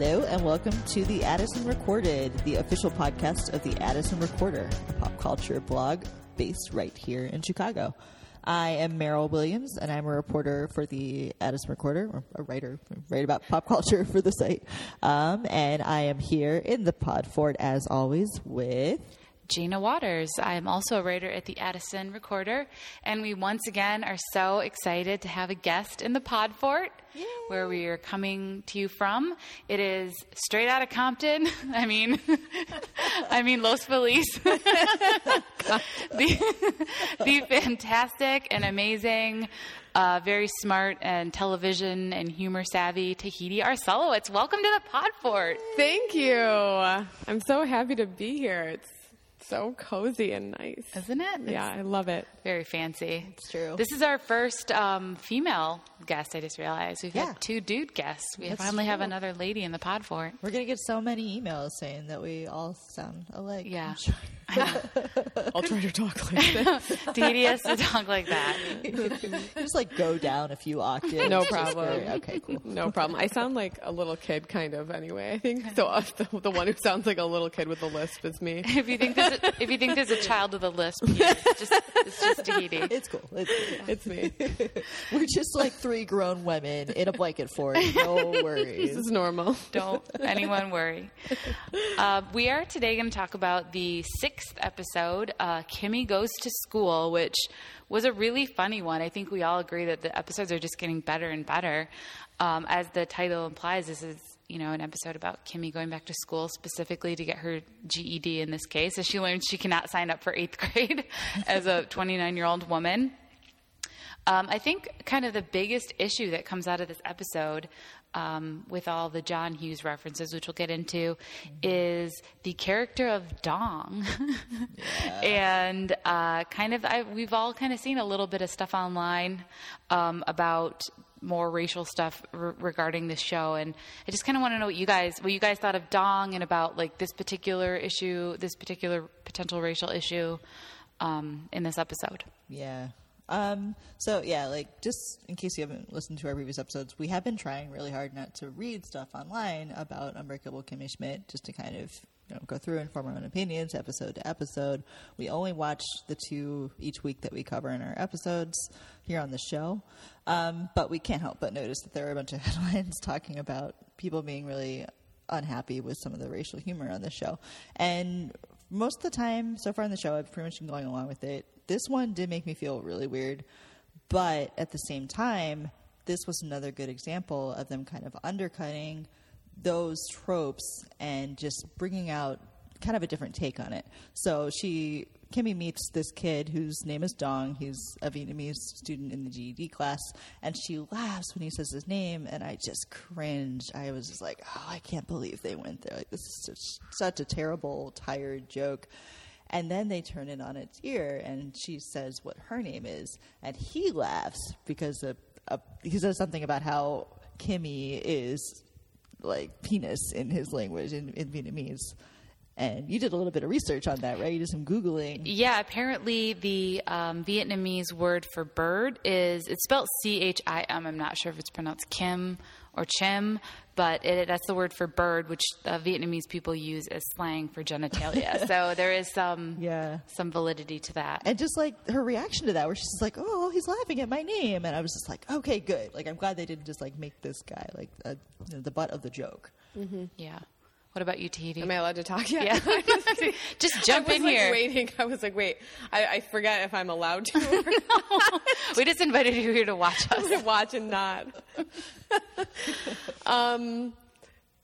Hello and welcome to the Addison Recorded, the official podcast of the Addison Recorder, a pop culture blog based right here in Chicago. I am Meryl Williams, and I'm a reporter for the Addison Recorder, or a writer, write about pop culture for the site. Um, and I am here in the pod fort as always with Gina Waters. I am also a writer at the Addison Recorder, and we once again are so excited to have a guest in the Pod Fort, where we are coming to you from. It is straight out of Compton. I mean, I mean Los Feliz. the, the fantastic and amazing. Uh, very smart and television and humor savvy Tahiti Arcelowitz. Welcome to the Pod Fort. Thank you. I'm so happy to be here. It's so cozy and nice. Isn't it? Yeah, I love it. Very fancy. It's true. This is our first um, female guest. I just realized we've Yeah. had two dude guests. We That's finally have another lady in the pod for it. We're gonna get so many emails saying that we all sound alike. Yeah. I'm sure. I'll try to talk like this. Tahiti has to talk like that. Just like go down a few octaves. No problem. very- okay, cool. No problem. I sound like a little kid, kind of. Anyway, I think so. Uh, the, the one who sounds like a little kid with a lisp is me. If you think there's a, if you think there's a child with a lisp, it's just it's just Tahiti. It's cool. It's cool. It's me. We're just like three grown women in a blanket fort. No worries. This is normal. Don't anyone worry. Uh, we are today going to talk about the sixth episode, uh, Kimmy Goes to School, which was a really funny one. I think we all agree that the episodes are just getting better and better. Um, as the title implies, this is you know an episode about Kimmy going back to school specifically to get her GED in this case, as she learns she cannot sign up for eighth grade as a 29 year old woman. Um, I think kind of the biggest issue that comes out of this episode, um, with all the John Hughes references, which we'll get into, is the character of Dong, and uh, kind of I, we've all kind of seen a little bit of stuff online um, about more racial stuff r- regarding this show, and I just kind of want to know what you guys what you guys thought of Dong and about like this particular issue, this particular potential racial issue um, in this episode. Yeah. Um, so yeah, like just in case you haven't listened to our previous episodes, we have been trying really hard not to read stuff online about Unbreakable Kimmy Schmidt, just to kind of you know go through and form our own opinions episode to episode. We only watch the two each week that we cover in our episodes here on the show, um, but we can't help but notice that there are a bunch of headlines talking about people being really unhappy with some of the racial humor on the show. And most of the time so far in the show, I've pretty much been going along with it. This one did make me feel really weird, but at the same time, this was another good example of them kind of undercutting those tropes and just bringing out kind of a different take on it. So she Kimmy meets this kid whose name is Dong. He's a Vietnamese student in the GED class, and she laughs when he says his name, and I just cringed. I was just like, "Oh, I can't believe they went there! Like this is such, such a terrible, tired joke." And then they turn it on its ear, and she says what her name is, and he laughs because he says something about how Kimmy is like penis in his language in, in Vietnamese. And you did a little bit of research on that, right? You did some googling. Yeah, apparently the um, Vietnamese word for bird is it's spelled C H I M. I'm not sure if it's pronounced Kim or Chim, but it, that's the word for bird, which uh, Vietnamese people use as slang for genitalia. so there is some Yeah. some validity to that. And just like her reaction to that, where she's like, "Oh, he's laughing at my name," and I was just like, "Okay, good." Like I'm glad they didn't just like make this guy like a, you know, the butt of the joke. yeah. What about you, Tahiti? Am I allowed to talk yet? yeah. Just jump in here. I was in like here. waiting. I was like, wait. I, I forget if I'm allowed to or not. We just invited you here to watch us. to watch and not. um,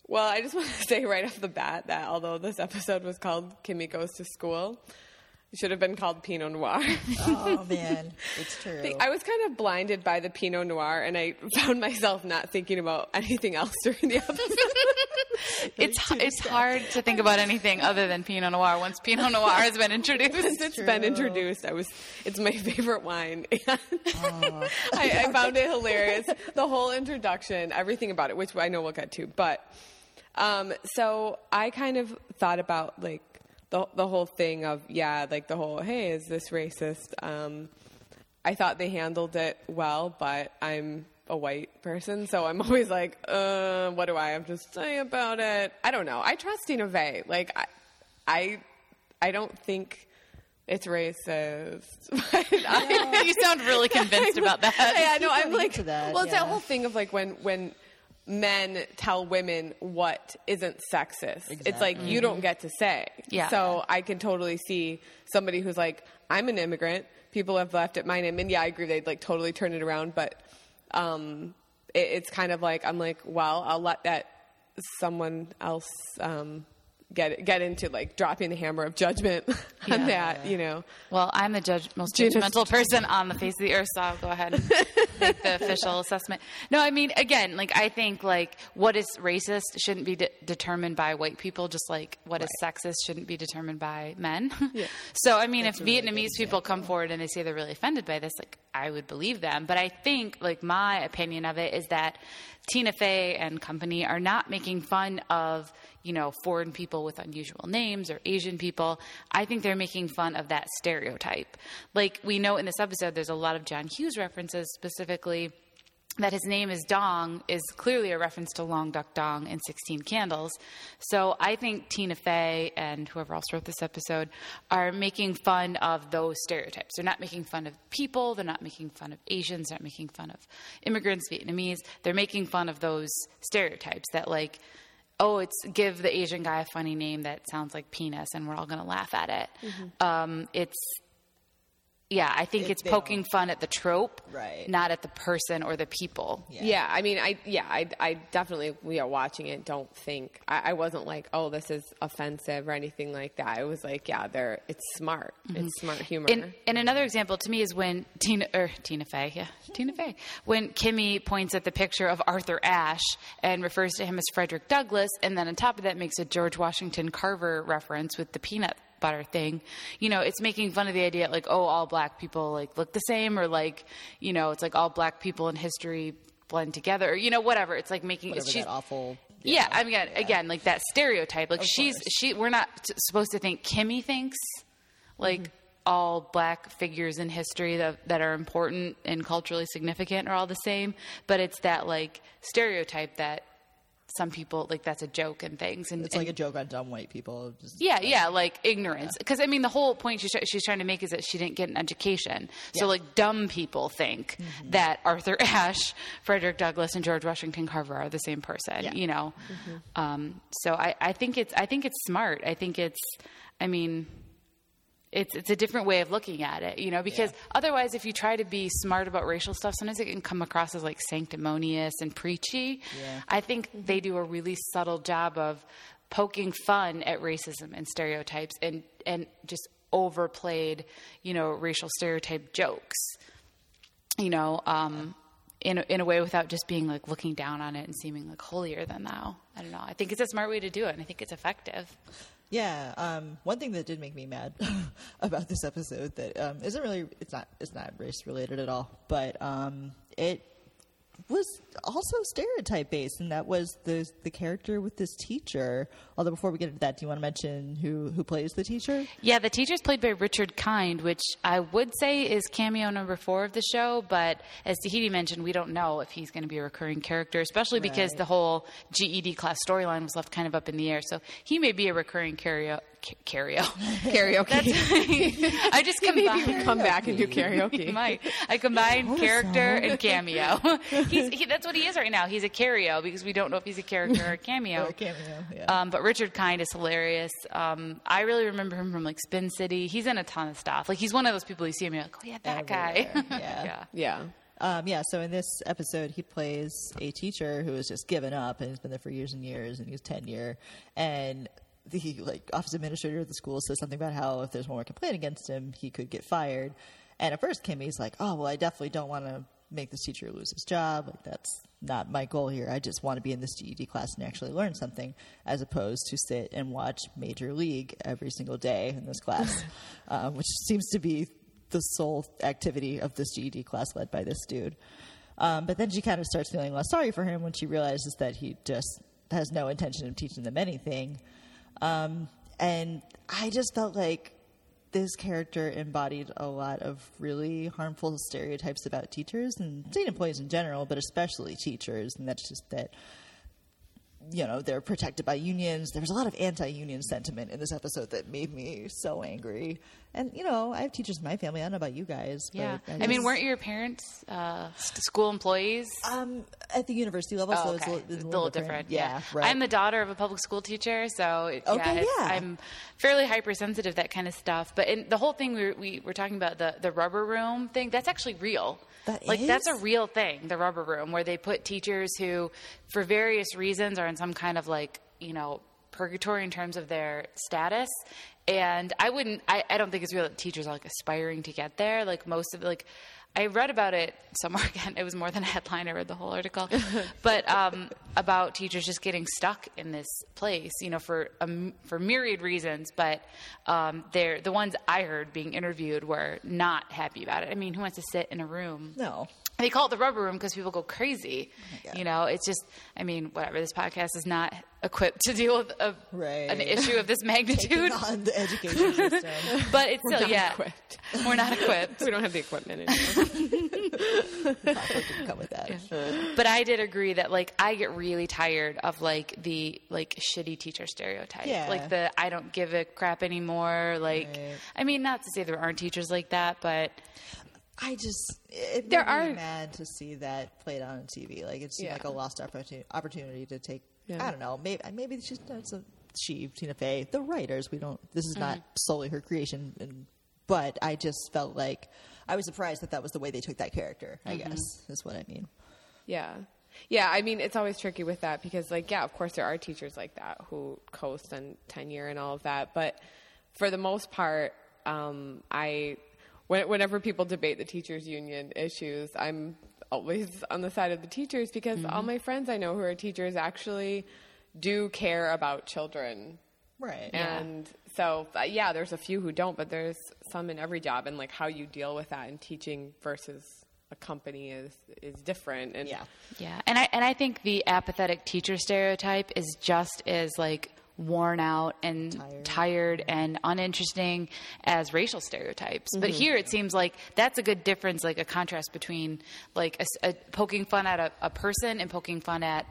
well, I just want to say right off the bat that although this episode was called Kimmy Goes to School, it should have been called Pinot Noir. Oh man, it's true. I was kind of blinded by the Pinot Noir, and I found myself not thinking about anything else during the episode. It's it's hard to think about anything other than Pinot Noir once Pinot Noir has been introduced. Since it's been introduced, I was it's my favorite wine. And I, I found it hilarious. The whole introduction, everything about it, which I know we'll get to. But um, so I kind of thought about like the the whole thing of yeah, like the whole hey, is this racist? Um, I thought they handled it well, but I'm a white person, so I'm always like, uh, what do I have to say about it? I don't know. I trust Tina Fey. Like, I, I, I don't think it's racist. I, you sound really convinced about that. yeah, no, I'm like, into that, well, it's yeah. that whole thing of like when when men tell women what isn't sexist. It's like you don't get to say. Yeah. So I can totally see somebody who's like, I'm an immigrant. People have left at my name, and yeah, I agree. They'd like totally turn it around, but um, it, it's kind of like I'm like, well, I'll let that someone else. Um, Get get into like dropping the hammer of judgment on Yeah. that, you know. Well, I'm the judge, most judgmental person on the face of the earth, so I'll go ahead and make the official assessment. No, I mean, again, like I think like what is racist shouldn't be de- determined by white people, just like what is sexist shouldn't be determined by men. so, I mean, if Vietnamese people come forward and they say they're really offended by this, like I would believe them. But I think, like my opinion of it is that Tina Fey and company are not making fun of you know, foreign people with unusual names or Asian people. I think they're making fun of that stereotype. Like we know in this episode, there's a lot of John Hughes references, specifically that his name is Dong is clearly a reference to Long Duck Dong in 16 Candles. So I think Tina Fey and whoever else wrote this episode are making fun of those stereotypes. They're not making fun of people, they're not making fun of Asians, they're not making fun of immigrants, Vietnamese. They're making fun of those stereotypes that like oh, it's give the Asian guy a funny name that sounds like penis, and we're all going to laugh at it. Um, it's yeah, I think If it's poking don't- fun at the trope, Right. Not at the person or the people. Yeah. I mean, I yeah, I, I definitely, we are watching it. Don't think I, I wasn't like, oh, this is offensive or anything like that. I was like, yeah, they're it's smart. Mm-hmm. It's smart humor. And, and another example to me is when Tina or Tina Fey, yeah, Tina Fey, when Kimmy points at the picture of Arthur Ashe and refers to him as Frederick Douglass, and then on top of that makes a George Washington Carver reference with the peanut butter thing. You know, it's making fun of the idea like, oh, all black people like look the same, or like, you know, it's like all black people in history blend together, or you know, whatever. It's like making Whatever it's she's awful. yeah, I mean, again, like that stereotype. Like she's course. she. We're not t- supposed to think Kimmy thinks like Mm-hmm. all black figures in history that that are important and culturally significant are all the same. But it's that like stereotype that some people like that's a joke and things. And It's and- like a joke on dumb white people. Just, yeah, yeah, like ignorance. Because I mean, the whole point she's, she's trying to make is that she didn't get an education. So, like, dumb people think Mm-hmm. that Arthur Ashe, Frederick Douglass, and George Washington Carver are the same person. Yeah. You know, Mm-hmm. um, so I, I think it's I think it's smart. I think it's, I mean. It's it's a different way of looking at it, you know, because otherwise, if you try to be smart about racial stuff, sometimes it can come across as like sanctimonious and preachy. Yeah. I think they do a really subtle job of poking fun at racism and stereotypes and and just overplayed, you know, racial stereotype jokes. You know, um, in a, in a way without just being like looking down on it and seeming like holier than thou. I don't know. I think it's a smart way to do it, and I think it's effective. Yeah. Um, one thing that did make me mad about this episode that um, isn't really it's not it's not race related at all, but um, it was also stereotype based, and that was the the character with this teacher. Although before we get into that, do you want to mention who who plays the teacher? Yeah, the teacher's played by Richard Kind, which I would say is cameo number four of the show, but as Tahiti mentioned, we don't know if he's going to be a recurring character, especially because Right. the whole GED class storyline was left kind of up in the air. So he may be a recurring carry carry karaoke. I just Maybe we combined. come back and do karaoke. might. I combine What character and cameo. he's, he, that's what he is right now. He's a careo because we don't know if he's a character or a cameo. Or a cameo, yeah. Um, but Richard Kind is hilarious. Um, I really remember him from like Spin City. He's in a ton of stuff. Like he's one of those people you see and you're like, oh yeah, that guy. Yeah. yeah. yeah. Um, yeah, so in this episode, he plays a teacher who has just given up and has been there for years and years, and he's tenure. And the like office administrator of the school says something about how if there's one more complaint against him, he could get fired. And at first, Kimmy's like, "Oh well, I definitely don't want to make this teacher lose his job. Like that's not my goal here. I just want to be in this GED class and actually learn something, as opposed to sit and watch Major League every single day in this class, um, which seems to be the sole activity of this GED class led by this dude. Um, but then she kind of starts feeling less sorry for him when she realizes that he just has no intention of teaching them anything. Um, and I just felt like this character embodied a lot of really harmful stereotypes about teachers and state employees in general, but especially teachers. And that's just that you know they're protected by unions. There was a lot of anti-union sentiment in this episode that made me so angry. And you know, I have teachers in my family. I don't know about you guys. but Yeah. I, I mean, weren't your parents uh, school employees? um at the university level, so Oh, it's okay. a, little- It's a little different. Yeah, Yeah, right. I'm the daughter of a public school teacher, so it- Okay, yeah, yeah. I'm fairly hypersensitive that kind of stuff. But in the whole thing we were, we were talking about the the rubber room thing. That's actually real. That like that's a real thing. The rubber room, where they put teachers who, for various reasons, are in some kind of like you know purgatory in terms of their status. And I wouldn't. I, I don't think it's real that teachers are like aspiring to get there. Like most of like. I read about it somewhere again. It was more than a headline. I read the whole article, but um, about teachers just getting stuck in this place, you know, for um, for myriad reasons. But um, they're the ones I heard being interviewed were not happy about it. I mean, who wants to sit in a room? no. They call it the rubber room because people go crazy. God. you know, it's just. I mean, whatever. This podcast is not equipped to deal with a, Right. an issue of this magnitude, on the education system. but it's still not yeah. equipped. We're not equipped. We don't have the equipment anymore. Come with that. But I did agree that like I get really tired of like the like shitty teacher stereotype. Yeah. Like the I don't give a crap anymore. Like Right. I mean not to say there aren't teachers like that, but I just it There there made me are- mad to see that played on TV. Like it seemed Yeah. like a lost opportunity opportunity to take. Yeah. I don't know. Maybe maybe she's that's a she Tina Fey. The writers we don't. This is not solely her creation, and, but I just felt like I was surprised that that was the way they took that character. I guess is what I mean. Yeah. Yeah, I mean, it's always tricky with that because, like, yeah, of course, there are teachers like that who coast on tenure and all of that. But for the most part, um, I, whenever people debate the teachers' union issues, I'm always on the side of the teachers because all my friends I know who are teachers actually do care about children. Right. Yeah. And so, uh, yeah, there's a few who don't, but there's some in every job, and like how you deal with that in teaching versus a company is is different. And Yeah. yeah. And I and I think the apathetic teacher stereotype is just as like worn out and Tired. tired, and uninteresting as racial stereotypes. But mm-hmm. here it seems like that's a good difference, like a contrast between like a, a poking fun at a, a person and poking fun at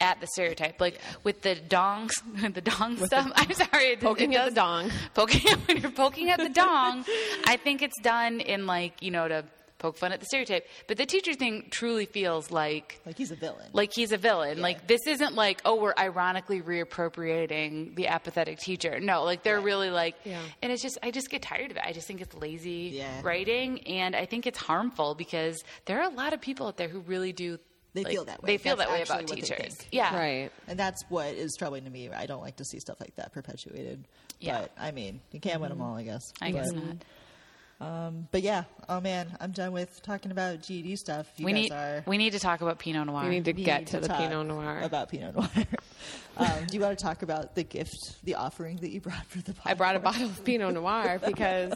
at the stereotype. Like with the dongs, the dong stuff. I'm sorry, Poking it at the dong. Poking when you're poking at the dong. I think it's done in like you know to poke fun at the stereotype. But the teacher thing truly feels like Like he's a villain. like he's a villain. Like this isn't like oh we're ironically reappropriating the apathetic teacher. No, like they're really like Yeah. and it's just I just get tired of it. I just think it's lazy Yeah. writing and I think it's harmful because there are a lot of people out there who really do They like, feel that way. They feel That's that way about teachers. Yeah. right. And that's what is troubling to me. I don't like to see stuff like that perpetuated. Yeah. But I mean, you can't win mm-hmm. them all, I guess. I guess not. Um, but yeah, oh man, I'm done with talking about GED stuff. You We guys need are. we need to talk about Pinot Noir. We need to we get need to the talk Pinot Noir. About Pinot Noir. um, do you want to talk about the gift, the offering that you brought for the? I brought a bottle of Pinot Noir because,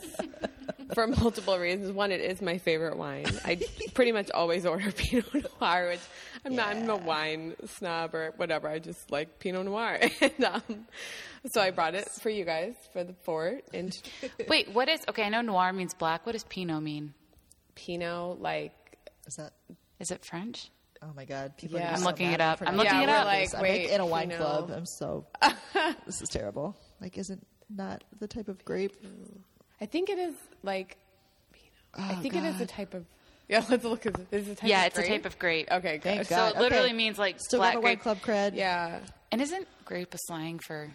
for multiple reasons. One, it is my favorite wine. I pretty much always order Pinot Noir, which I'm not. I'm a wine snob or whatever. I just like Pinot Noir, and um, so I brought it for you guys for the fort. And Wait, what is okay? I know noir means black. What does Pinot mean? Pinot, like Is that? Is it French? Oh my god! People Yeah. are I'm so looking it up. I'm looking not it up. this. Like, I'm like wait, in a wine Pinot. club. I'm so. this is terrible. Like, isn't not the type of grape? I think it is like. Pinot. I Oh, think it is a type of. Yeah, let's look at it. Is it a type of yeah, of it's grape? a type of grape. Okay, good. Thank So God. it literally Okay. means like Still black a wine grape. club cred. Yeah, And isn't grape a slang for like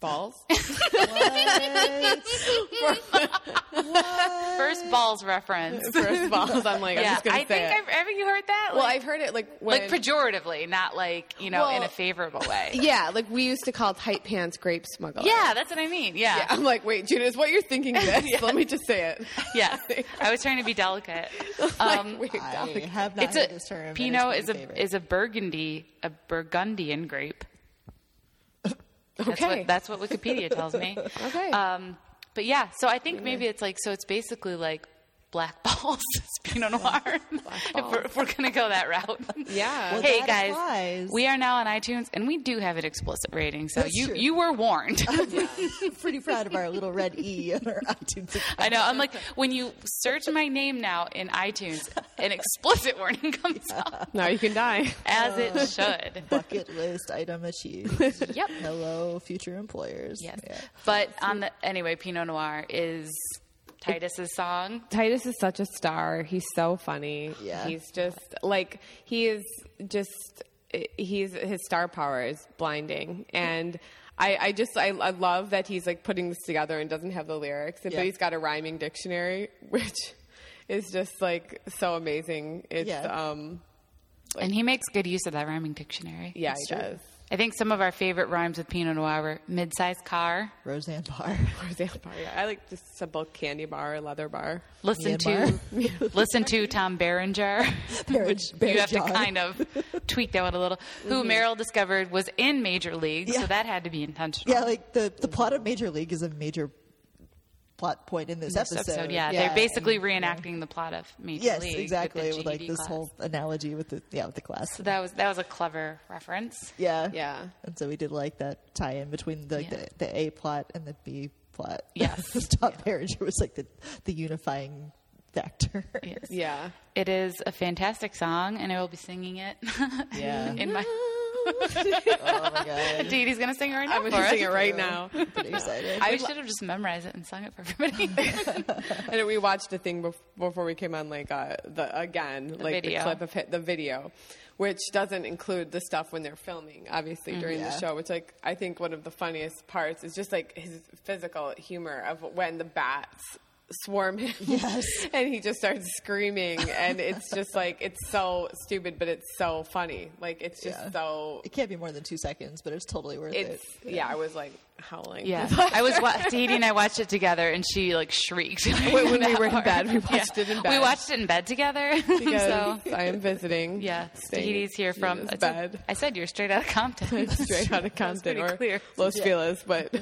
balls. first balls reference? First balls. I'm like, I'm yeah, just gonna I say think it. I've ever you heard that. well, Like, I've heard it like when, like pejoratively, not like you know in a favorable way. Yeah, like we used to call tight pants grape smuggler. Yeah, that's what I mean. Yeah, Yeah, I'm like, wait, Judith, what you're thinking this? Let me just say it. yeah. I was trying to be delicate. Um, Wait, I Dominic. have not it's heard a this term. Pinot is a favorite. is a Burgundy a Burgundian grape. That's Okay. what that's what Wikipedia tells me. Okay. Um, but yeah, so I think maybe it's like so it's basically like black balls as Pinot Noir. if, we're, if we're gonna go that route. Yeah. Well, hey guys, applies. we are now on iTunes and we do have an explicit rating, so That's you true. you were warned. pretty proud of our little red E on our iTunes. account. I know. I'm like, when you search my name now in iTunes, an explicit warning comes up now you can die. as it uh, should. Bucket list item achieved. Yep. Hello, future employers. Yes. Yeah. But on the anyway, Pinot Noir is Titus's song. Titus is such a star. He's so funny. Yeah. He's just like he is just he's his star power is blinding and I, I just I, I love that he's like putting this together and doesn't have the lyrics, Yeah. but he's got a rhyming dictionary, which is just like so amazing. It's Yeah. um And he makes good use of that rhyming dictionary. yeah, That's he true. does. I think some of our favorite rhymes with Pinot Noir were mid-sized car, Roseanne Barr. Roseanne Barr, yeah. I like just simple candy bar, leather bar. listen to listen to Tom Berenger, which you have to kind of tweak that one a little. Who mm-hmm. Meryl discovered was in Major League, Yeah. so that had to be intentional. Yeah, like the the plot of Major League is a major plot point in this, This episode. yeah, they're basically reenacting the plot of Major Yes, League. exactly. With, With, like this class. whole analogy with the yeah with the class. So that was that was a clever reference. Yeah, Yeah. And so we did like that tie in between the, Yeah. the the A plot and the B plot. Yes. Tom Berenger was like the the unifying factor. Yes. Yeah. It is a fantastic song, and I will be singing it. Yeah. in my. Oh my god, Dee Dee's gonna sing it right now I'm for gonna us. sing it right now. pretty excited. we should have just memorized it and sung it for everybody. and we watched a thing before we came on, like uh, the again, like video. the clip of hit the video, which doesn't include the stuff when they're filming, obviously during Yeah. the show. Which like I think one of the funniest parts is just like his physical humor of when the bats swarm him, Yes. and he just starts screaming, and it's just like it's so stupid, but it's so funny. Like it's just Yeah. so. It can't be more than two seconds, but it's totally worth It's it. yeah, I was like howling. yeah, I was wa- Dee and I watched it together, and she like shrieked When- when we were in bed, we watched it in We bed. watched it in bed together. because so I am visiting. yeah, staying here from his I said- bed. I said you're straight out of Compton. straight out of Compton or clear. Los Yeah. Feliz, but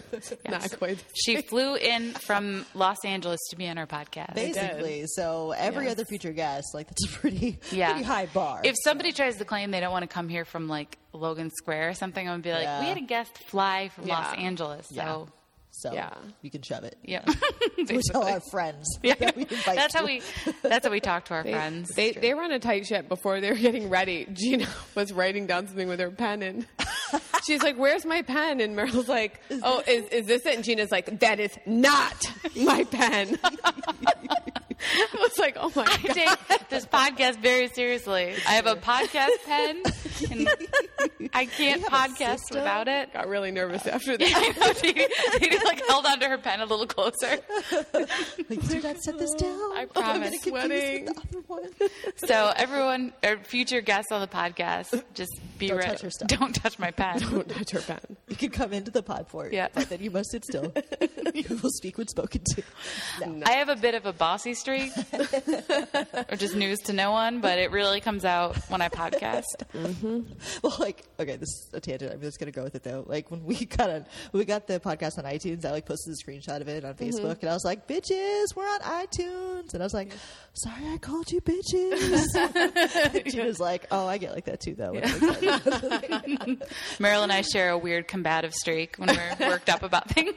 not quite. She flew in from Los Angeles to be on our podcast. Basically, so every Yes. other future guest, like that's a pretty Yeah. pretty high bar. If somebody tries to claim they don't want to come here from like Logan Square or something, I'm gonna be like, Yeah. we had a guest fly from Yeah. Los Angeles, Yeah. so so Yeah. you can shove it. yeah. We tell Basically. our friends. Yeah. that we invite that's how we. That's how we talk to our They, friends. they they were on a tight ship before they were getting ready. Gina was writing down something with her pen, and she's like, "Where's my pen?" And Meryl's like, "Oh, is is this it?" And Gina's like, "That is not my pen." I was like, "Oh my I god!" take this podcast very seriously. I have a podcast pen, and I can't You have a podcast without it. Got really nervous uh, after I that. know Dee, Dee like held onto her pen a little closer. Like, do not set this oh, down. I I'm promise. get Sweating. with the other one. So everyone, or future guests on the podcast, just be Don't ready. touch. Don't touch my pen. Don't touch her pen. You can come into the pod port, Yeah. but then you must sit still. you will speak when spoken to. No. I have a bit of a bossy streak, or just news to no one, but it really comes out when I podcast. Mm-hmm. Well, like, okay, this is a tangent. I'm just gonna go with it though. Like when we got on, we got the podcast on iTunes. I like posted a screenshot of it on mm-hmm. Facebook, and I was like, "Bitches, we're on iTunes." And I was like, "Sorry, I called you bitches." she was like, "Oh, I get like that too, though." excited." Meryl and I share a weird combative streak when we're worked up about things.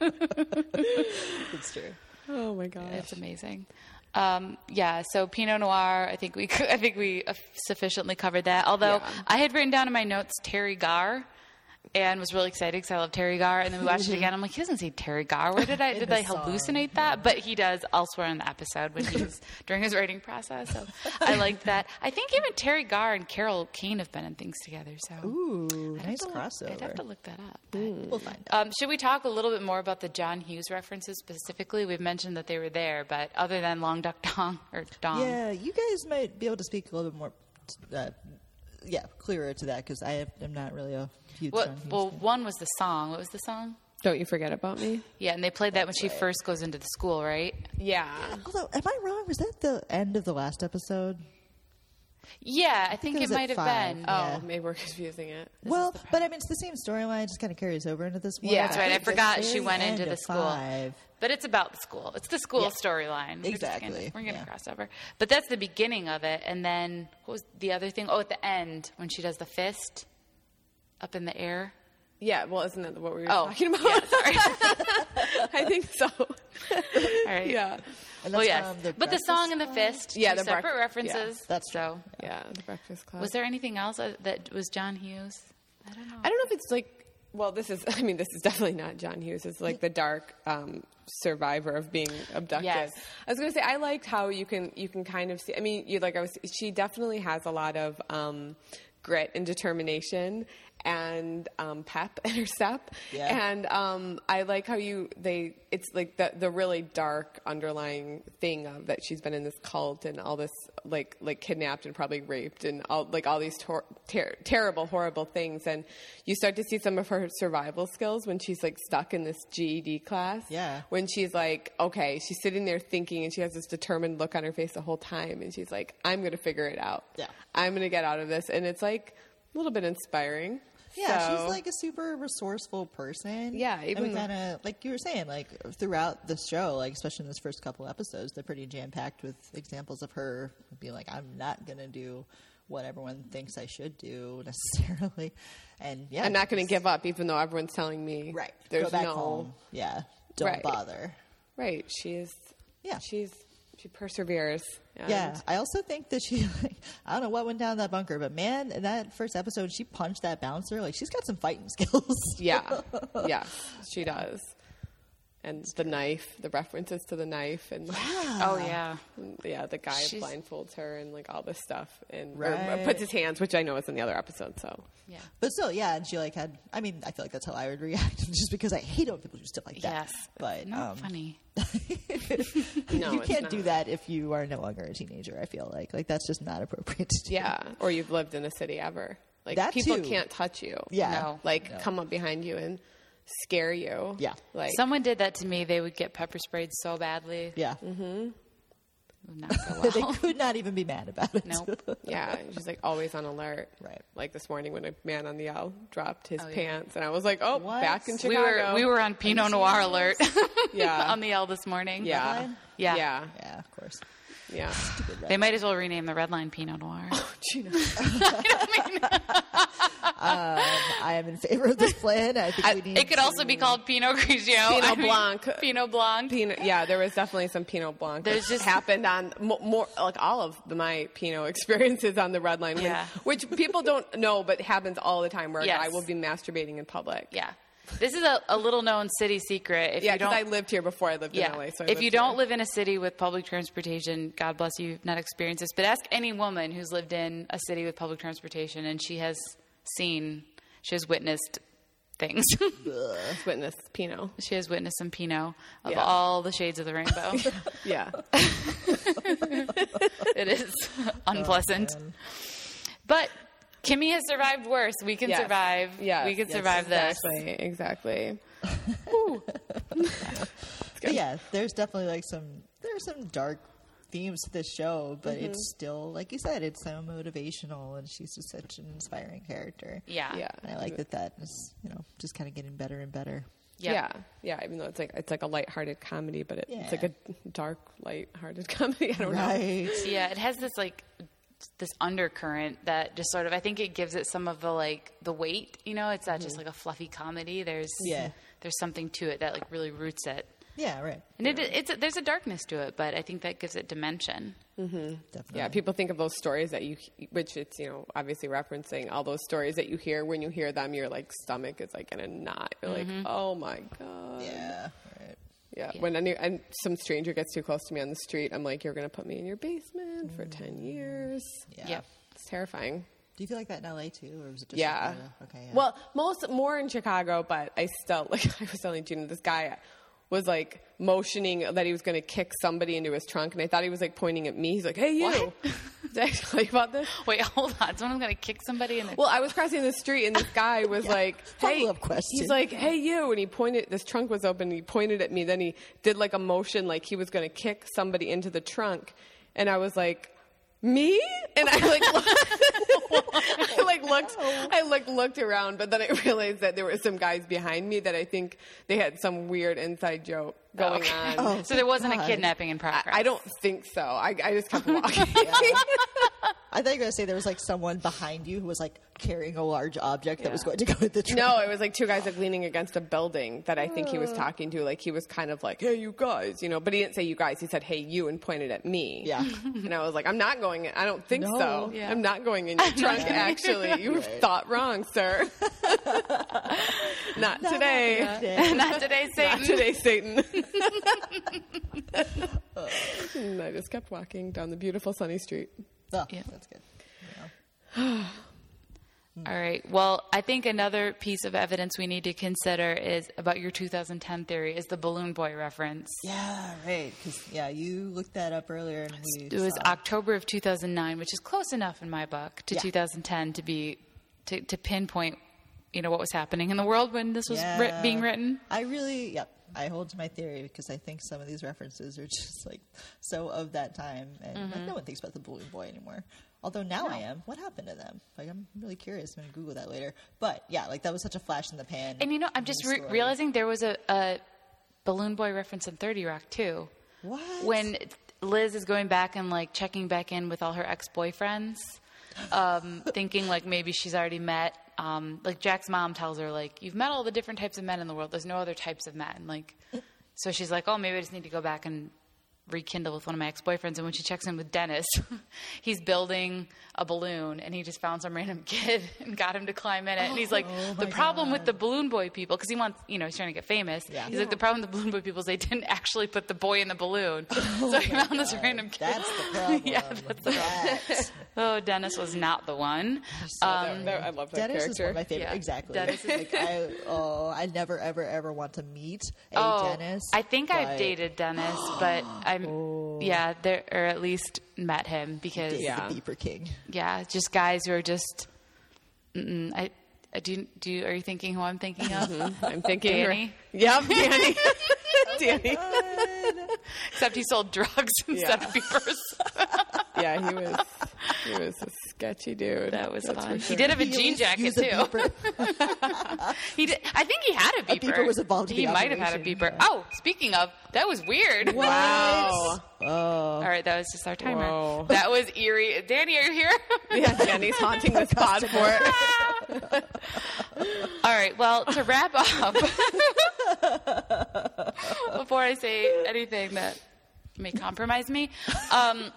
it's true. Oh my god! It's amazing. Um, yeah, so Pinot Noir. I think we I think we uh, sufficiently covered that. Although Yeah. I had written down in my notes Teri Garr. And was really excited because I love Teri Garr. And then we watched it again. I'm like, he doesn't say Teri Garr. Where did I did I hallucinate that? But he does elsewhere in the episode when he's during his writing process. So I like that. I think even Teri Garr and Carol Kane have been in things together. So Ooh, I'd have nice to look- crossover. I'd have to look that up. but- We'll find out. um, should we talk a little bit more about the John Hughes references specifically? We've mentioned that they were there, but other than Long Duck Dong or Dong, Yeah, you guys might be able to speak a little bit more, uh, yeah, clearer to that because I am not really a huge. What, well, fan. one was the song. What was the song? Don't you forget about me? Yeah, and they played that when she right. first goes into the school, right? Yeah. Although, am I wrong? Was that the end of the last episode? Yeah, I think it it, might have five. been. Oh, Yeah. maybe we're confusing it. well, but I mean, it's the same storyline. It just kind of carries over into this one. Yeah, That's right. I At the forgot she went into the school. Five. But it's about the school. It's the school Yeah. storyline. We're Exactly. gonna- We're going to Yeah. cross over. But that's the beginning of it. And then what was the other thing? Oh, at the end when she does the fist up in the air. Yeah, well, isn't that what we were Oh, talking about? yeah, sorry. I think so. All right. yeah. And Well, yes. from the but the Breakfast song and the fist, Yeah, two the separate break- references. yeah, that's so. Yeah, the Breakfast Club. Was there anything else uh, that was John Hughes? I don't know. I don't know if it's like. Well, this is. I mean, this is definitely not John Hughes. It's like the dark um, survivor of being abducted. Yes. I was going to say I liked how you can you can kind of see. I mean, you like I was. She definitely has a lot of um, grit and determination and um, pep in her step. Yeah. And um, I like how you they. It's like the the really dark underlying thing of that she's been in this cult and all this like like kidnapped and probably raped and all like all these tor- ter- terrible horrible things and you start to see some of her survival skills when she's like stuck in this GED class. Yeah. When she's like, okay, she's sitting there thinking and she has this determined look on her face the whole time and she's like, I'm going to figure it out. Yeah. I'm going to get out of this and it's like a little bit inspiring. Yeah, So- she's like a super resourceful person. Yeah, even- kind of like you were saying, like throughout the show, like especially in this first couple episodes, they're pretty jam packed with examples of her being like, "I'm not gonna do what everyone thinks I should do necessarily," and yeah, I'm not going to give up even though everyone's telling me right. there's no home. Yeah, don't Right. bother. Right. She is Yeah. She's she perseveres. And Yeah, I also think that she, like, I don't know what went down that bunker, but man, in that first episode, she punched that bouncer. Like, she's got some fighting skills. Yeah. yes, she does. And the knife, the references to the knife, and like, Oh yeah. yeah, the guy She's- blindfolds her and like all this stuff, and or, Right. puts his hands, which I know is in the other episode. So Yeah. But still, yeah, and she like had. I mean, I feel like that's how I would react, just because I hate it when people do stuff like that. Yes. but Not um, funny. No, you can't not. do that if you are no longer a teenager. I feel like like that's just not appropriate to do. yeah, or you've lived in a city ever. Like That people too. can't touch you. Yeah. No. like No. come up behind you and scare you. Yeah. like Someone did that to me. They would get pepper sprayed so badly. yeah. It would not go they could not even be mad about it. nope. Yeah, she's like always on alert. Right. Like this morning when a man on the L dropped his Oh, yeah. pants, and I was like, "Oh, What? back in We Chicago." were we were on Pinot Noir alert Yeah. on the L this morning. Yeah. Yeah. Yeah. Yeah, of course. Yeah. Stupid They might as well rename the red line Pinot Noir. Oh, um, I am in favor of this plan. I think I- we need. it could also be called Pinot Grigio. Pinot I mean, Blanc. Pinot Blanc. Pinot, yeah, there was definitely some Pinot Blanc. There's that just- happened on mo- more like all of the, my Pinot experiences on the red line, when- Yeah. which people don't know, but happens all the time. Where Yes. I will be masturbating in public. Yeah. This is a, a little known city secret. If yeah, you because don't, I lived here before I lived yeah. in LA. So I if you don't here. live in a city with public transportation, God bless you, you've not experienced this. But ask any woman who's lived in a city with public transportation, and she has seen, she has witnessed things. witness Pinot. she has witnessed some Pinot of Yeah. all the shades of the rainbow. Yeah, it is oh, unpleasant. but Kimmy has survived worse. We can Yes. survive. Yeah, we can Yes, survive this. exactly, exactly. Yeah, there's definitely like some there's some dark themes to this show, but Mm-hmm. it's still like you said, it's so motivational, and she's just such an inspiring character. Yeah. Yeah, And I like that that is you know just kind of getting better and better. Yeah. Yeah, yeah. Even though it's like it's like a lighthearted comedy, but it, it's like a dark, lighthearted comedy. I don't know. Right. Yeah, it has this like this undercurrent that just sort of I think it gives it some of the like the weight, you know, it's not just mm-hmm. like a fluffy comedy. There's Yeah. there's something to it that like really roots it. Yeah. Right. And it, it's there's a darkness to it, but I think that gives it dimension. Mm-hmm. Definitely. Yeah, people think of those stories that you, which it's you know obviously referencing all those stories that you hear. When you hear them, your like stomach is like in a knot. You're like, mm-hmm. oh my god. Yeah. Right. Yeah. Yeah. When any and some stranger gets too close to me on the street, I'm like, you're gonna put me in your basement for mm. ten years. Yeah. Yep. It's terrifying. Do you feel like that in LA too, or was it just Yeah. Chicago? Uh, okay. Yeah. Well, most more in Chicago, but I still like I was telling Gina, this guy was like motioning that he was going to kick somebody into his trunk, and I thought he was like pointing at me. He's like, "Hey, you!" Did I tell you about this? Wait, hold on. Someone's gonna kick somebody in the Well, I was crossing the street, and this guy was like, "Hey," Follow-up question. he's like, "Hey, you!" And he pointed. This trunk was open. And he pointed at me. Then he did like a motion, like he was going to kick somebody into the trunk, and I was like. Me? and I like, looked, I like looked, oh. I like looked around, but then I realized that there were some guys behind me that I think they had some weird inside joke going Okay. on. Oh, so there wasn't a kidnapping in I, progress. I don't think so. I, I just kept walking. I thought you were going to say there was like someone behind you who was like carrying a large object that was going to go in the trunk. No, it was like two guys like leaning against a building that I think he Oh. was talking to. Like he was kind of like, "Hey, you guys," you know, but he didn't say "you guys." He said "Hey, you" and pointed at me. Yeah. and I was like, "I'm not going. In. I don't think No. so. Yeah. I'm not going in your trunk. Actually, you Right. thought wrong, sir. not today. Not today, Satan. Not today, Satan. and I just kept walking down the beautiful sunny street. Oh, Yeah. that's good. Yeah. All right. Well, I think another piece of evidence we need to consider is about your 2010 theory is the balloon boy reference. Yeah, right. Because yeah, you looked that up earlier. It was saw- October of 2009, which is close enough in my book to Yeah. 2010 to be to, to pinpoint, you know, what was happening in the world when this was Yeah. writ- being written. I really, yep. I hold to my theory because I think some of these references are just like so of that time, and Mm-hmm. like, no one thinks about the balloon boy anymore. Although now I am. What happened to them? Like I'm really curious. I'm gonna Google that later. But yeah, like that was such a flash in the pan. And you know, I'm just re- realizing there was a, a balloon boy reference in 30 Rock too. what when Liz is going back and like checking back in with all her ex boyfriends, um, thinking like maybe she's already met. Um, like Jack's mom tells her like you've met all the different types of men in the world. There's no other types of men. Like, so she's like, oh, maybe I just need to go back and rekindle with one of my ex boyfriends. And when she checks in with Dennis, he's building a balloon and he just found some random kid and got him to climb in it. And he's like, Oh the my problem with the balloon boy people, because he wants, you know, he's trying to get famous. Yeah. He's like, the problem with the balloon boy people is they didn't actually put the boy in the balloon. so he found this random kid. That's the problem. Yeah, that's the That- Oh, Dennis was not the one. Um, That- that- I love that Dennis is character. one of my favorite. Yeah. Exactly. Dennis is- like I, oh, I never, ever, ever want to meet a oh, Dennis. I think I've dated Dennis, but I'm, oh. yeah, there, or at least met him because, Yeah. the Beeper King. yeah, just guys who are just, I, I do, do, you- are you thinking who I'm thinking of? Mm-hmm. I'm thinking. her- Danny? Yep, Danny. Oh Danny. Except he sold drugs instead Yeah. of beepers. Yeah, he was. He was a sketchy dude. That was That's fun. for He did have a He jean jacket too. He did. I think he had a beeper. A beeper was involved in He the might have had a beeper. yeah. Oh, speaking of, that was weird. Wow. Oh, All right, that was just our timer. Whoa. That was eerie. Danny, are you here? Yeah, Danny's haunting the spot for it. All right. Well, to wrap up, before I say anything that may compromise me, um,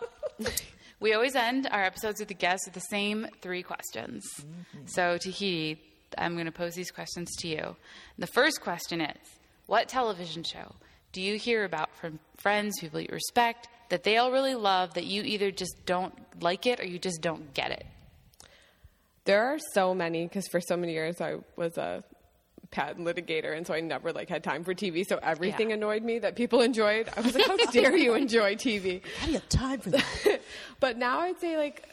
we always end our episodes with the guests with the same three questions. Mm-hmm. So, Tahiti, I'm going to pose these questions to you. And the first question is What television show do you hear about from friends, people you respect, that they all really love, that you either just don't like it or you just don't get it? There are so many because for so many years I was a patent litigator, and so I never like had time for TV. So everything Yeah. annoyed me that people enjoyed. I was like, "How dare you enjoy TV?" how do you have time for that? but now I'd say like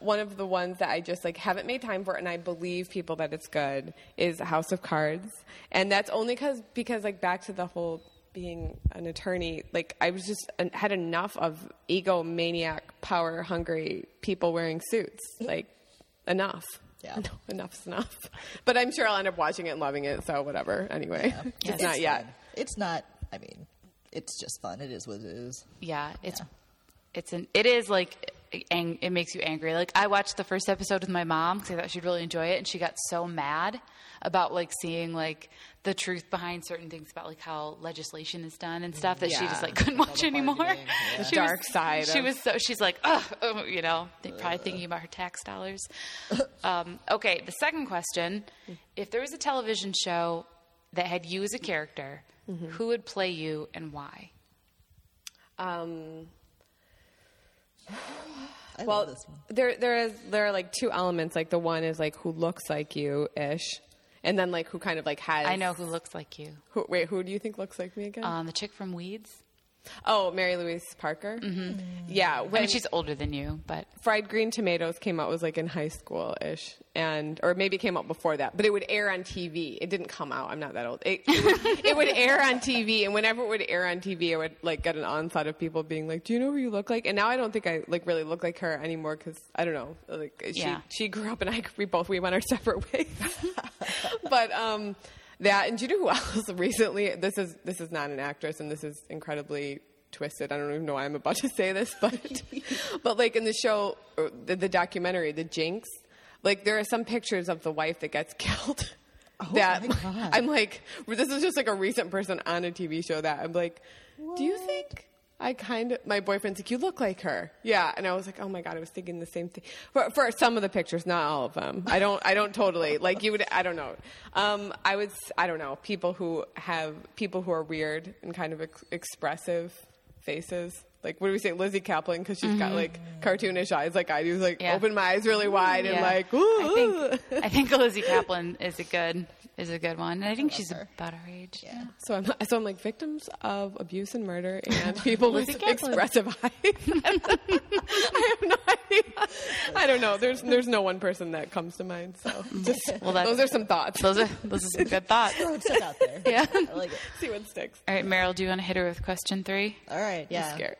one of the ones that I just like haven't made time for, and I believe people that it's good is House of Cards, and that's only because because like back to the whole being an attorney, like I was just had enough of egomaniac, power hungry people wearing suits, like enough. Yeah. enough's enough. But I'm sure I'll end up watching it and loving it. So whatever. Anyway, it's, not yet. It's not. I mean, it's just fun. It is what it is. Yeah, it's it's an it is like ang- it makes you angry. Like I watched the first episode with my mom because I thought she'd really enjoy it, and she got so mad about like seeing like the truth behind certain things about like how legislation is done and stuff that she just like couldn't watch the anymore. yeah. The She dark was, side She of- was so she's like, oh, you know, think- probably thinking about her tax dollars. um, okay, the second question: If there was a television show that had you as a character, Mm-hmm. who would play you and why? Um, I well, love this one. there there is there are like two elements. Like the one is like who looks like you ish, and then like who kind of like has. I know who looks like you. Who, wait, who do you think looks like me again? Um, the chick from Weeds. Oh, Mary Louise Parker. Mm-hmm. Yeah, I mean, she's older than you, but Fried Green Tomatoes came out was like in high school ish, and or maybe it came out before that, but it would air on TV. It didn't come out. I'm not that old. It, it, would, it would air on TV, and whenever it would air on TV, I would like get an onslaught of people being like, "Do you know who you look like?" And now I don't think I like really look like her anymore because I don't know. Like Yeah. she she grew up, and I we both we went our separate ways. but um, that and do you know who else recently? This is this is not an actress, and this is incredibly twisted. I don't even know why I'm about to say this, but but like in the show, uh, the, the documentary, The Jinx, like there are some pictures of the wife that gets killed. Oh, that my God. I'm like, this is just like a recent person on a TV show that I'm like, do you think? I kind of, my boyfriend's like, you look like her. Yeah. And I was like, oh my God, I was thinking the same thing. For, for some of the pictures, not all of them. I don't, I don't totally, like you would, I don't know. Um, I would, I don't know, people who have, people who are weird and kind of ex- expressive faces. Like, what do we say, Lizzy Caplan? Because she's got mm-hmm. like cartoonish eyes like I do. Like, Yeah. open my eyes really wide and yeah. like, I ooh. think I think Lizzy Caplan is a good is a good one. And I think she's about our age. Yeah. So I'm, so I'm like victims of abuse and murder and people with Caplan. expressive eyes. I have no idea. I don't know. There's there's no one person that comes to mind. So just Well, those are some thoughts. Those are those are some good thoughts. Throwing stuff out there. Yeah. I like it. See what sticks. All right, Meryl, do you want to hit her with question three? All right. Yeah. I'm scared.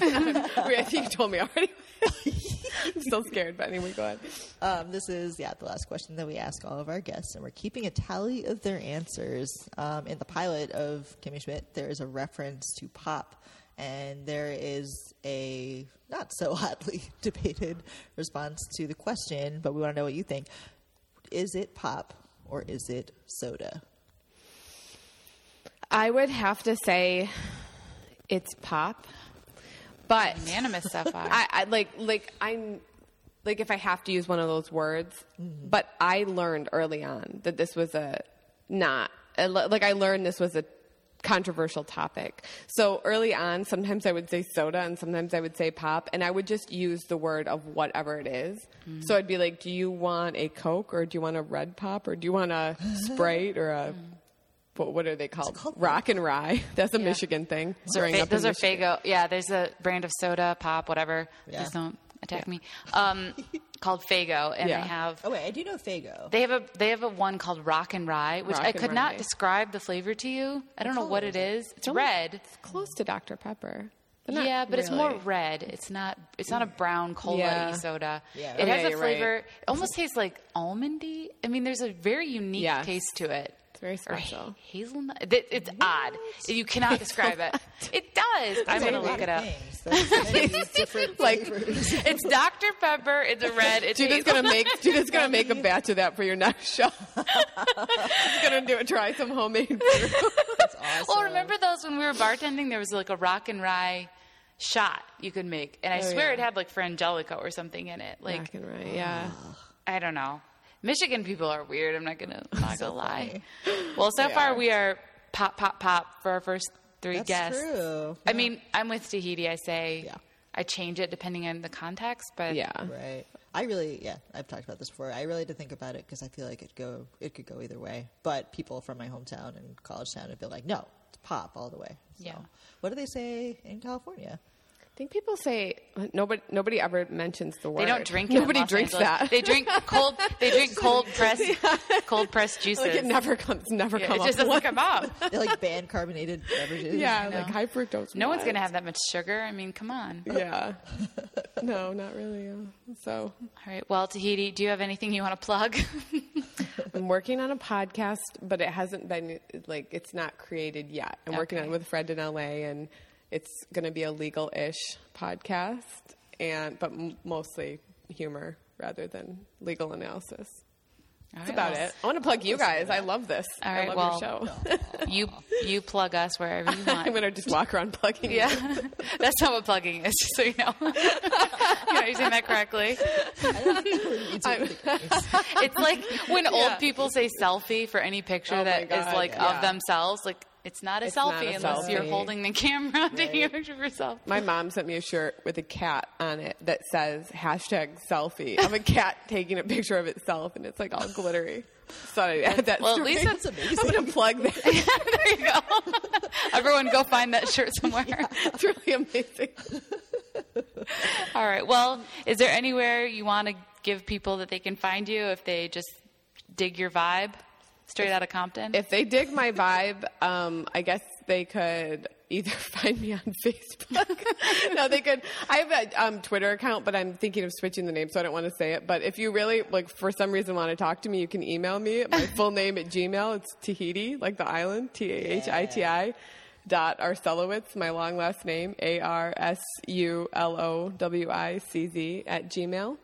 Wait, I think you told me already. I'm still scared, but anyway, go ahead. Um, this is yeah the last question that we ask all of our guests, and we're keeping a tally of their answers. Um, in the pilot of Kimmy Schmidt, there is a reference to pop, and there is a not so hotly debated response to the question, but we want to know what you think. Is it pop or is it soda? I would have to say it's pop, but Unanimous so far. I, I like like I'm like if I have to use one of those words, mm-hmm. but I learned early on that this was a not a- like I learned this was a controversial topic. So early on, sometimes I would say soda and sometimes I would say pop, and I would just use the word of whatever it is. Mm-hmm. So I'd be like, "Do you want a Coke or do you want a Red Pop or do you want a Sprite or a mm-hmm. What, what are they called? called Rock and Rye. That's a Yeah. Michigan thing. Those Growing fa- up in those are Michigan. Faygo. Yeah, there's a brand of soda, pop, whatever. Yeah. Please don't attack me. Um, called Faygo, and Yeah. they have Oh wait, I do know Faygo. they have a they have a one called Rock and Rye, which Rock I could not Rye. describe the flavor to you. I don't know what what is it it? is. It's red. It's close to Dr. Pepper. but Yeah, but it's more red. It's not. It's not a brown cola Yeah. soda. Yeah. It Oh, has a you're right. flavor. It almost tastes like almondy. I mean, there's a very unique Yes. taste to it. It's very Or special. ha- hazelnut. It- It's odd. You cannot describe it. It does. I'm gonna look it up. things. There's so many different Like- It's Dr Pepper. It's a red. It's Judith's hazel- gonna make Judith's gonna make a batch of that for your next show. She's gonna do it. Try some homemade brew. That's awesome. Well, remember those when we were bartending? There was like a rock and rye shot you could make, and I Oh, swear yeah. it had like frangelico or something in it. Like Black and right, yeah. I don't know. Michigan people are weird. I'm not gonna I'm not So gonna lie. funny. Well, so They far are. we are pop pop pop for our first three That's guests. true. I mean, I'm with Tahiti. I say Yeah. I change it depending on the context, but Yeah. Right. I really, yeah, I've talked about this before. I really had to think about it because I feel like it go, it could go either way. But people from my hometown and college town would be like, no, it's pop all the way. So, Yeah. What do they say in California? I think people say nobody nobody ever mentions the word. They don't drink it. in Nobody drinks Angeles. that. They drink cold. They drink cold pressed cold pressed juices. like it never comes never Yeah, come it just up. doesn't come up. They like ban carbonated beverages. yeah, know. like high fructose. No one's gonna have that much sugar. I mean, come on. Yeah. no, not really. So All right. Well, Tahiti, do you have anything you want to plug? I'm working on a podcast, but it hasn't been like it's not created yet. I'm working on it with a friend in LA, and it's going to be a legal-ish podcast, and but m- mostly humor rather than legal analysis. All That's right, about well, it. I want to plug you guys. I love this. All I love well, your show. You you plug us wherever you want. I'm going to just walk around plugging. Yeah, that's not what plugging is, just so you know. You're not using that correctly. It's like when old people say selfie for any picture Oh my that is God, like yeah. of themselves. Like It's not a It's not selfie a unless you're holding the camera taking a picture of yourself. My mom sent me a shirt with a cat on it that says hashtag selfie of a cat taking a picture of itself, and it's like all glittery. So I add that. Well, at least that's amazing. I'm gonna plug that. there you go. Everyone go find that shirt somewhere. It's really amazing. All right. Well, is there anywhere you want to give people that they can find you if they just dig your vibe straight out of Compton? If they dig my vibe, um, I guess they could either find me on Facebook. no, they could. I have a um, Twitter account, but I'm thinking of switching the name, so I don't want to say it. But if you really, like, for some reason want to talk to me, you can email me at my full name at Gmail. It's Tahiti, like the island, T A H I T I. Dot Arsulowicz, my long last name, A R S U L O W I C Z at Gmail.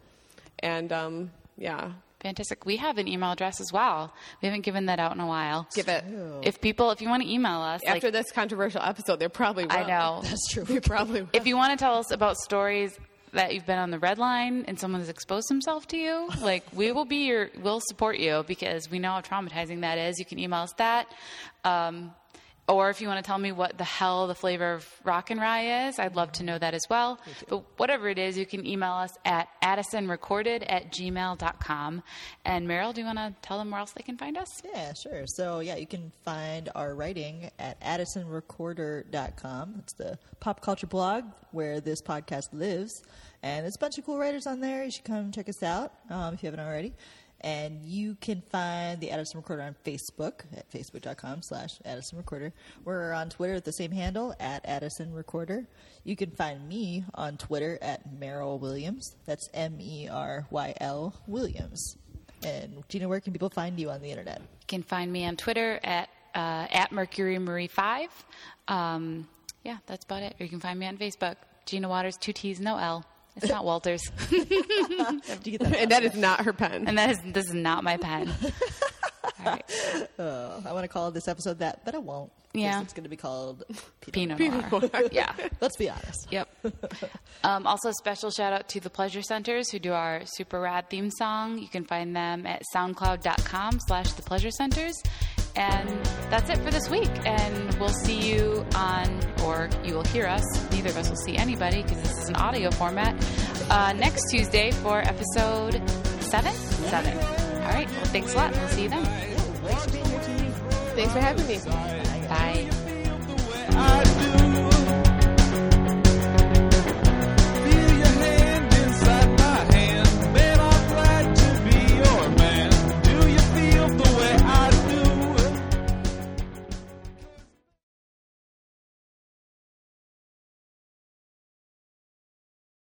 And um, yeah, Fantastic. We have an email address as well. We haven't given that out in a while. give it. If people, if you want to email us, like, After this controversial episode, they're probably will. I know. That's true. They probably will. if you want to tell us about stories that you've been on the red line and someone has exposed himself to you, like we will be your, we'll support you because we know how traumatizing that is. You can email us that. Um, or if you want to tell me what the hell the flavor of rock and rye is, I'd love to know that as well. But whatever it is, you can email us at addisonrecorder at gmail.com. And Meryl, do you want to tell them where else they can find us? Yeah, sure. So, yeah, you can find our writing at addisonrecorder.com. It's the pop culture blog where this podcast lives. And there's a bunch of cool writers on there. You should come check us out um, if you haven't already. And you can find the Addison Recorder on Facebook at facebook.com slash Addison Recorder. We're on Twitter at the same handle, at Addison Recorder. You can find me on Twitter at Meryl Williams. That's M E R Y L Williams. And Gina, where can people find you on the internet? You can find me on Twitter at uh, at Mercury Marie Five. Um, yeah, that's about it. Or you can find me on Facebook, Gina Waters, two T's, no L. It's not Walters, Did you get that? and that is not her pen. and that is this is not my pen. All right, Uh, I want to call this episode that, but I won't. 'cause Yeah. It's going to be called Pinot. Pinot Noir. yeah. Let's be honest. Yep. Um, also, special shout out to the Pleasure Centers who do our super rad theme song. You can find them at soundcloud.com slash the Pleasure Centers. And that's it for this week. And we'll see you on, or you will hear us. Neither of us will see anybody because this is an audio format. Uh, next Tuesday for episode seven? Seven. All right. Well, thanks a lot. We'll see you then. Thanks for being here, T. Thanks for having me. Bye. I do